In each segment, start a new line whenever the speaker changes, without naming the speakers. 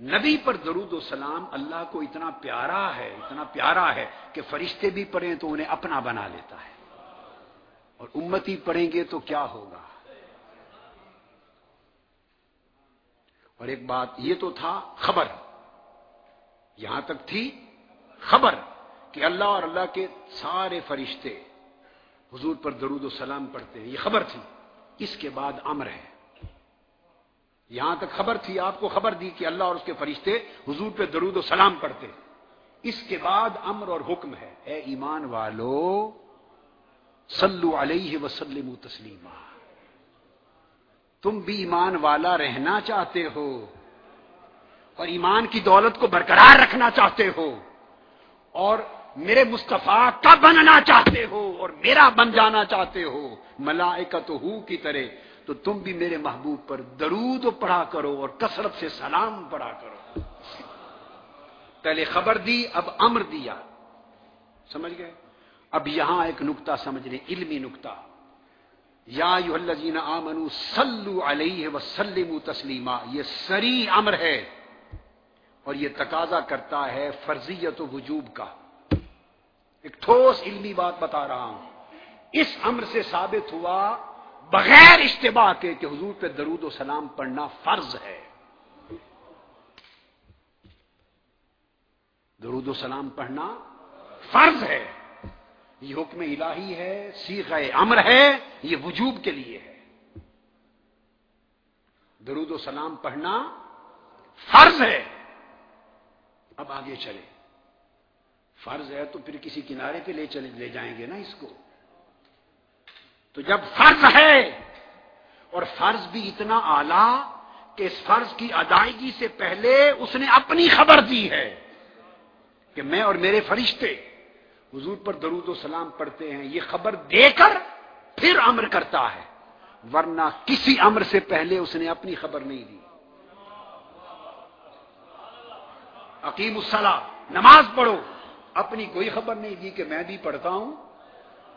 نبی پر درود و سلام اللہ کو اتنا پیارا ہے، اتنا پیارا ہے کہ فرشتے بھی پڑھیں تو انہیں اپنا بنا لیتا ہے۔ اور امتی پڑھیں گے تو کیا ہوگا؟ اور ایک بات یہ تو تھا، خبر۔ یہاں تک تھی خبر کہ اللہ اور اللہ کے سارے فرشتے حضور پر درود و سلام پڑھتے ہیں۔ یہ خبر تھی۔ اس کے بعد امر ہے۔ یہاں تک خبر تھی، آپ کو خبر دی کہ اللہ اور اس کے فرشتے حضور پہ درود و سلام پڑھتے۔ اس کے بعد امر اور حکم ہے، اے ایمان والو، صلو علیہ وسلم تسلیمہ تم بھی ایمان والا رہنا چاہتے ہو اور ایمان کی دولت کو برقرار رکھنا چاہتے ہو اور میرے مصطفیٰ کا بننا چاہتے ہو اور میرا بن جانا چاہتے ہو۔ ملائکت ہو کی طرح تو تم بھی میرے محبوب پر درود پڑھا کرو اور کثرت سے سلام پڑھا کرو۔ پہلے خبر دی، اب امر دیا۔ سمجھ گئے؟ اب یہاں ایک نقطہ سمجھ لیں، علمی نقطہ۔ یا الذین آمنو صلو علیہ وسلم تسلیما۔ یہ سری امر ہے اور یہ تقاضا کرتا ہے فرضیت و وجوب کا۔ ایک ٹھوس علمی بات بتا رہا ہوں۔ اس امر سے ثابت ہوا بغیر اشتباہ کے کہ حضور پہ درود و سلام پڑھنا فرض ہے۔ درود و سلام پڑھنا فرض ہے۔ یہ حکم الہی ہے سیخ امر ہے، یہ وجوب کے لیے ہے۔ درود و سلام پڑھنا فرض ہے۔ اب آگے چلے فرض ہے تو پھر کسی کنارے پہ لے چلے لے جائیں گے نا اس کو۔ تو جب فرض ہے اور فرض بھی اتنا اعلی کہ اس فرض کی ادائیگی سے پہلے اس نے اپنی خبر دی ہے کہ میں اور میرے فرشتے حضور پر درود و سلام پڑھتے ہیں، یہ خبر دے کر پھر امر کرتا ہے، ورنہ کسی امر سے پہلے اس نے اپنی خبر نہیں دی۔ عقیم السلام نماز پڑھو۔ اپنی کوئی خبر نہیں دی کہ میں بھی پڑھتا ہوں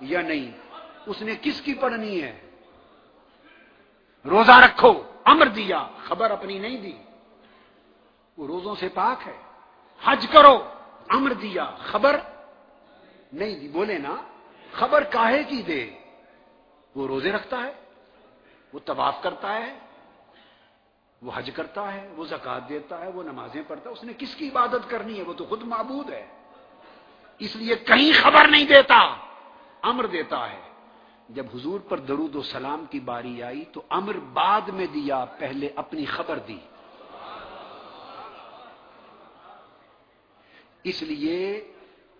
یا نہیں۔ اس نے کس کی پڑھنی ہے؟ روزہ رکھو، امر دیا، خبر اپنی نہیں دی۔ وہ روزوں سے پاک ہے۔ حج کرو، امر دیا، خبر نہیں دی۔ بولے نا، خبر کاہے کی دے؟ وہ روزے رکھتا ہے، وہ طواف کرتا ہے، وہ حج کرتا ہے، وہ زکات دیتا ہے، وہ نمازیں پڑھتا ہے۔ اس نے کس کی عبادت کرنی ہے؟ وہ تو خود معبود ہے۔ اس لیے کہیں خبر نہیں دیتا، امر دیتا ہے۔ جب حضور پر درود و سلام کی باری آئی تو امر بعد میں دیا، پہلے اپنی خبر دی۔ اس لیے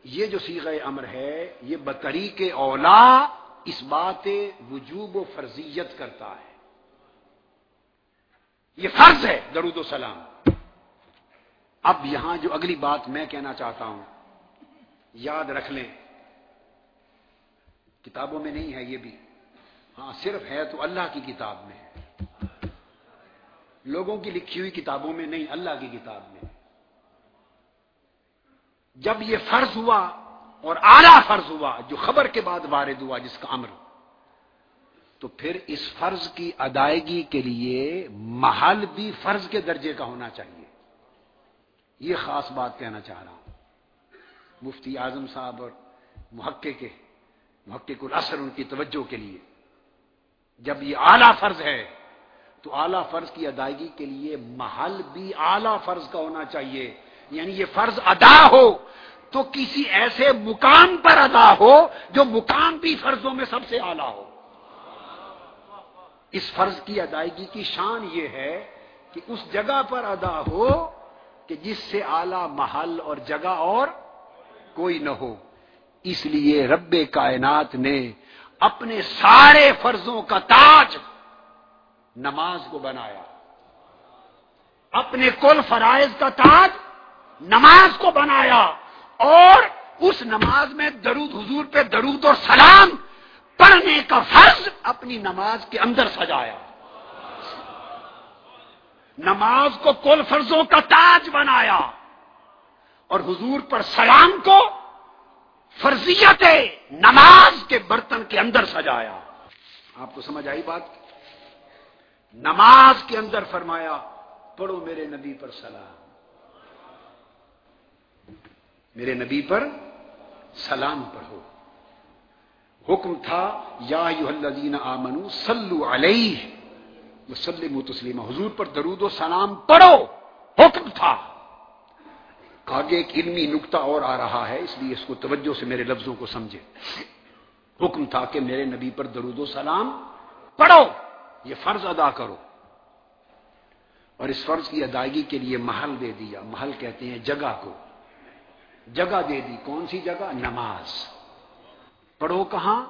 یہ جو سیغ امر ہے، یہ بطری کے اولا اس بات وجوب و فرضیت کرتا ہے۔ یہ فرض ہے درود و سلام۔ اب یہاں جو اگلی بات میں کہنا چاہتا ہوں، یاد رکھ لیں۔ کتابوں میں نہیں ہے یہ بھی۔ ہاں صرف ہے تو اللہ کی کتاب میں ہے۔ لوگوں کی لکھی ہوئی کتابوں میں نہیں، اللہ کی کتاب میں۔ جب یہ فرض ہوا اور اعلی فرض ہوا، جو خبر کے بعد وارد ہوا جس کا امر، تو پھر اس فرض کی ادائیگی کے لیے محل بھی فرض کے درجے کا ہونا چاہیے۔ یہ خاص بات کہنا چاہ رہا ہوں۔ مفتی اعظم صاحب اور محقق کے محقق الاثر ان کی توجہ کے لیے۔ جب یہ اعلیٰ فرض ہے، تو اعلیٰ فرض کی ادائیگی کے لیے محل بھی اعلیٰ فرض کا ہونا چاہیے۔ یعنی یہ فرض ادا ہو، تو کسی ایسے مقام پر ادا ہو جو مقام بھی فرضوں میں سب سے اعلیٰ ہو۔ اس فرض کی ادائیگی کی شان یہ ہے کہ اس جگہ پر ادا ہو کہ جس سے اعلی محل اور جگہ اور کوئی نہ ہو۔ اس لیے رب کائنات نے اپنے سارے فرضوں کا تاج نماز کو بنایا۔ اپنے کل فرائض کا تاج نماز کو بنایا۔ اور اس نماز میں درود حضور پہ درود اور سلام پڑھنے کا فرض اپنی نماز کے اندر سجایا۔ نماز کو کل فرضوں کا تاج بنایا۔ اور حضور پر سلام کو فرضیت نماز کے برتن کے اندر سجایا۔ آپ کو سمجھ آئی بات؟ نماز کے اندر فرمایا، پڑھو میرے نبی پر سلام۔ میرے نبی پر سلام پڑھو۔ حکم تھا، یا یادین آمنو سلو علیہ وسلم تسلیمہ حضور پر درود و سلام پڑھو۔ حکم تھا۔ آگے ایک علمی نقطہ اور آ رہا ہے، اس لیے اس کو توجہ سے میرے لفظوں کو سمجھے۔ حکم تھا کہ میرے نبی پر درود و سلام پڑھو، یہ فرض ادا کرو۔ اور اس فرض کی ادائیگی کے لیے محل دے دیا۔ محل کہتے ہیں جگہ کو۔ جگہ دے دی۔ کون سی جگہ؟ نماز۔ پڑھو کہاں؟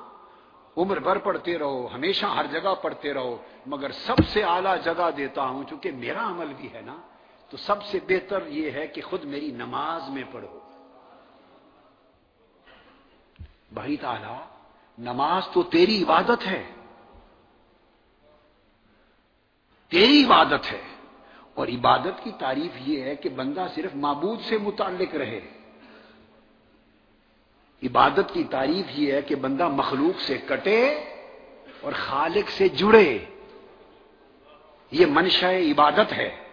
عمر بھر پڑھتے رہو، ہمیشہ ہر جگہ پڑھتے رہو، مگر سب سے اعلیٰ جگہ دیتا ہوں، چونکہ میرا عمل بھی ہے نا۔ تو سب سے بہتر یہ ہے کہ خود میری نماز میں پڑھو۔ بھائی تعالی، نماز تو تیری عبادت ہے۔ تیری عبادت ہے۔ اور عبادت کی تعریف یہ ہے کہ بندہ صرف معبود سے متعلق رہے۔ عبادت کی تعریف یہ ہے کہ بندہ مخلوق سے کٹے اور خالق سے جڑے۔ یہ منشا عبادت ہے۔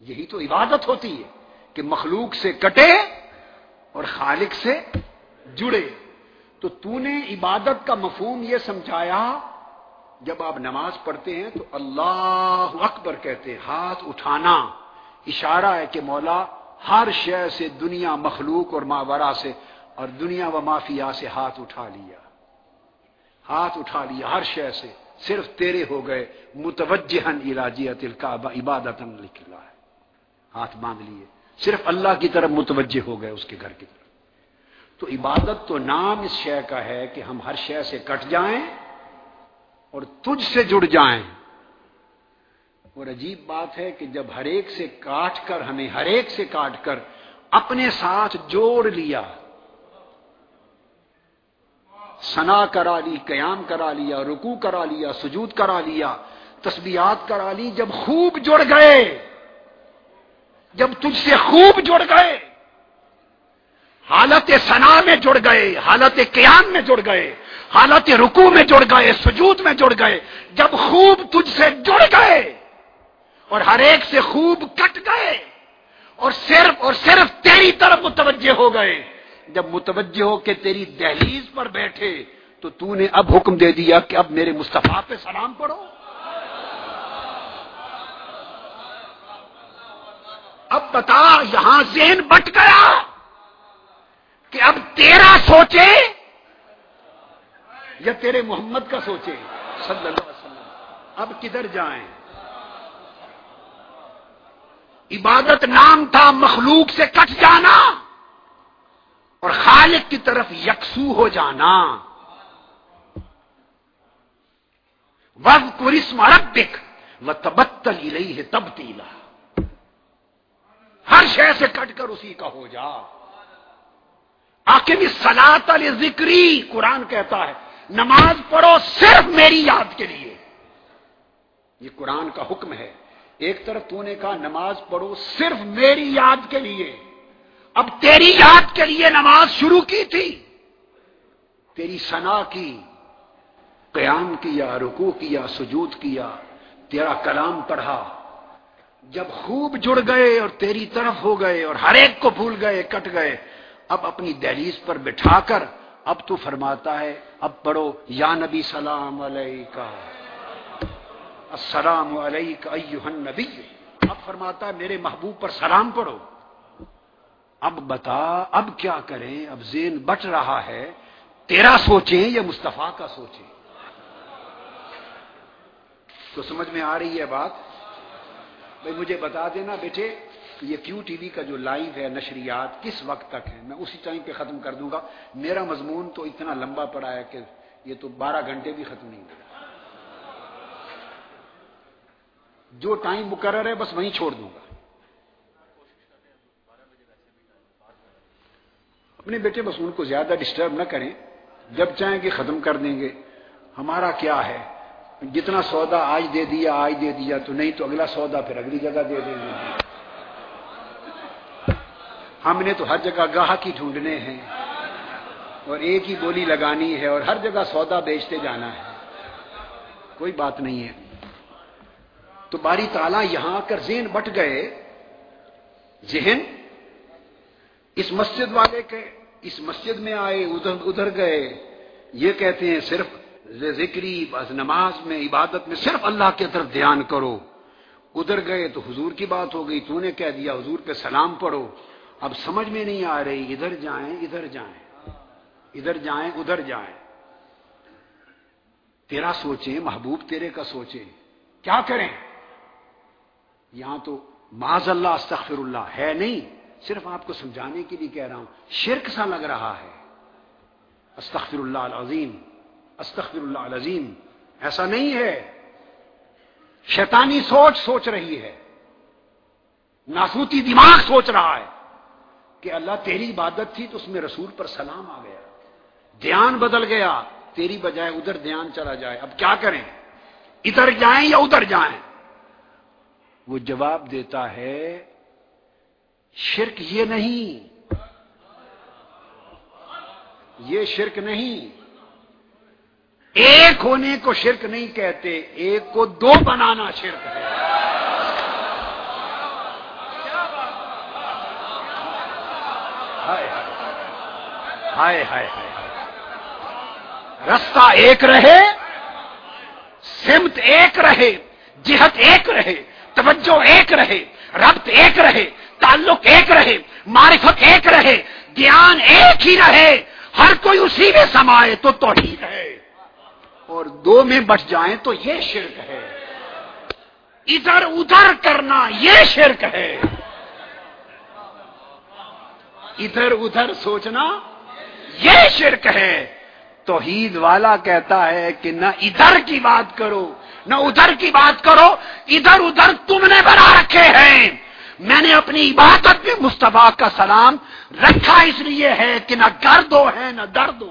یہی تو عبادت ہوتی ہے کہ مخلوق سے کٹے اور خالق سے جڑے۔ تو تو نے عبادت کا مفہوم یہ سمجھایا، جب آپ نماز پڑھتے ہیں تو اللہ اکبر کہتے ہاتھ اٹھانا۔ اشارہ ہے کہ مولا ہر شے سے دنیا مخلوق اور ماورا سے اور دنیا و مافیا سے ہاتھ اٹھا لیا۔ ہاتھ اٹھا لیا ہر شے سے، صرف تیرے ہو گئے۔ متوجہ علاجیت الکعبہ عبادت لکھ ہے۔ ہاتھ باندھ لیے۔ صرف اللہ کی طرف متوجہ ہو گئے اس کے گھر کی طرف۔ تو عبادت تو نام اس شے کا ہے کہ ہم ہر شے سے کٹ جائیں اور تجھ سے جڑ جائیں۔ اور عجیب بات ہے کہ جب ہر ایک سے کاٹ کر، ہمیں ہر ایک سے کاٹ کر اپنے ساتھ جوڑ لیا سنا کرا لی، قیام کرا لیا رکو کرا لیا، سجود کرا لیا، تسبیحات کرا لی، جب خوب جڑ گئے جب تجھ سے خوب جڑ گئے، حالت سنا میں جڑ گئے، حالت قیام میں جڑ گئے، حالت رکو میں جڑ گئے، سجود میں جڑ گئے، جب خوب تجھ سے جڑ گئے اور ہر ایک سے خوب کٹ گئے اور صرف اور صرف تیری طرف متوجہ ہو گئے، جب متوجہ ہو کے تیری دہلیز پر بیٹھے تو تو نے اب حکم دے دیا کہ اب میرے مصطفیٰ پہ سلام پڑھو۔ اب بتا، یہاں ذہن بٹ گیا کہ اب تیرا سوچے یا تیرے محمد کا سوچے؟ صلی اللہ علیہ وسلم۔ اب کدھر جائیں؟ عبادت نام تھا مخلوق سے کٹ جانا اور خالق کی طرف یکسو ہو جانا۔ وز کرسم ربک و تبتل ہے تبدیلا ہر شے سے کٹ کر اسی کا ہو جا۔ آخر سلاد علی ذکری، قرآن کہتا ہے، نماز پڑھو صرف میری یاد کے لیے۔ یہ قرآن کا حکم ہے۔ ایک طرف تو نے کہا، نماز پڑھو صرف میری یاد کے لیے۔ اب تیری یاد کے لیے نماز شروع کی تھی۔ تیری سنا کی، قیام کیا رکو کیا، سجود کیا، تیرا کلام پڑھا۔ جب خوب جڑ گئے اور تیری طرف ہو گئے اور ہر ایک کو بھول گئے، کٹ گئے، اب اپنی دہلیز پر بٹھا کر اب تو فرماتا ہے، اب پڑھو، یا نبی سلام علیہ السلام علیہ نبی اب فرماتا ہے، میرے محبوب پر سلام پڑھو۔ اب بتا، اب کیا کریں؟ اب زین بٹ رہا ہے، تیرا سوچیں یا مصطفیٰ کا سوچیں؟ تو سمجھ میں آ رہی ہے بات؟ بھائی مجھے بتا دینا بیٹے، یہ کیو ٹی وی کا جو لائیو ہے، نشریات کس وقت تک ہے؟ میں اسی ٹائم پہ ختم کر دوں گا۔ میرا مضمون تو اتنا لمبا پڑا ہے کہ یہ تو بارہ گھنٹے بھی ختم نہیں ہوگا جو ٹائم مقرر ہے، بس وہیں چھوڑ دوں گا۔ اپنے بیٹے، بس ان کو زیادہ ڈسٹرب نہ کریں۔ جب چاہیں کہ ختم کر دیں گے۔ ہمارا کیا ہے؟ جتنا سودا آج دے دیا، آج دے دیا، تو نہیں تو اگلا سودا پھر اگلی جگہ دے دیں گے۔ ہم نے تو ہر جگہ گاہک ہی ڈھونڈنے ہیں۔ اور ایک ہی بولی لگانی ہے اور ہر جگہ سودا بیچتے جانا ہے۔ کوئی بات نہیں ہے۔ تو باری تالا یہاں کر ذہن بٹ گئے۔ ذہن اس مسجد والے کے، اس مسجد میں آئے، ادھر ادھر گئے۔ یہ کہتے ہیں صرف ذکری بس نماز میں، عبادت میں صرف اللہ کی طرف دھیان کرو۔ ادھر گئے تو حضور کی بات ہو گئی، تو نے کہہ دیا، حضور پہ سلام پڑھو۔ اب سمجھ میں نہیں آ رہی، ادھر جائیں ادھر جائیں۔ ادھر جائیں ادھر جائیں۔ تیرا سوچیں، محبوب تیرے کا سوچیں۔ کیا کریں؟ یہاں تو معذ اللہ، استغفر اللہ ہے نہیں، صرف آپ کو سمجھانے کے لیے کہہ رہا ہوں۔ شرک سا لگ رہا ہے۔ استغفر اللہ العظیم۔ استغفر اللہ العظیم۔ ایسا نہیں ہے۔ شیطانی سوچ سوچ رہی ہے۔ ناسوتی دماغ سوچ رہا ہے کہ اللہ تیری عبادت تھی تو اس میں رسول پر سلام آ گیا۔ دھیان بدل گیا۔ تیری بجائے ادھر دھیان چلا جائے۔ اب کیا کریں؟ ادھر جائیں یا ادھر جائیں؟ وہ جواب دیتا ہے، شرک یہ نہیں۔ یہ شرک نہیں۔ ایک ہونے کو شرک نہیں کہتے، ایک کو دو بنانا شرک ہے۔ ہائے ہائے ہائے رستہ ایک رہے، سمت ایک رہے، جہت ایک رہے، توجہ ایک رہے، ربط ایک رہے، تعلق ایک رہے، معرفت ایک رہے دھیان ایک ہی رہے، ہر کوئی اسی میں سمائے تو توحید ہے۔ اور دو میں بچ جائیں تو یہ شرک ہے۔ ادھر ادھر کرنا یہ شرک ہے۔ ادھر ادھر سوچنا یہ شرک ہے۔ توحید والا کہتا ہے کہ نہ ادھر کی بات کرو، نہ ادھر کی بات کرو، ادھر ادھر تم نے بنا رکھے ہیں۔ میں نے اپنی عبادت میں مصطفیٰ کا سلام رکھا اس لیے ہے کہ نہ گرد ہے نہ درد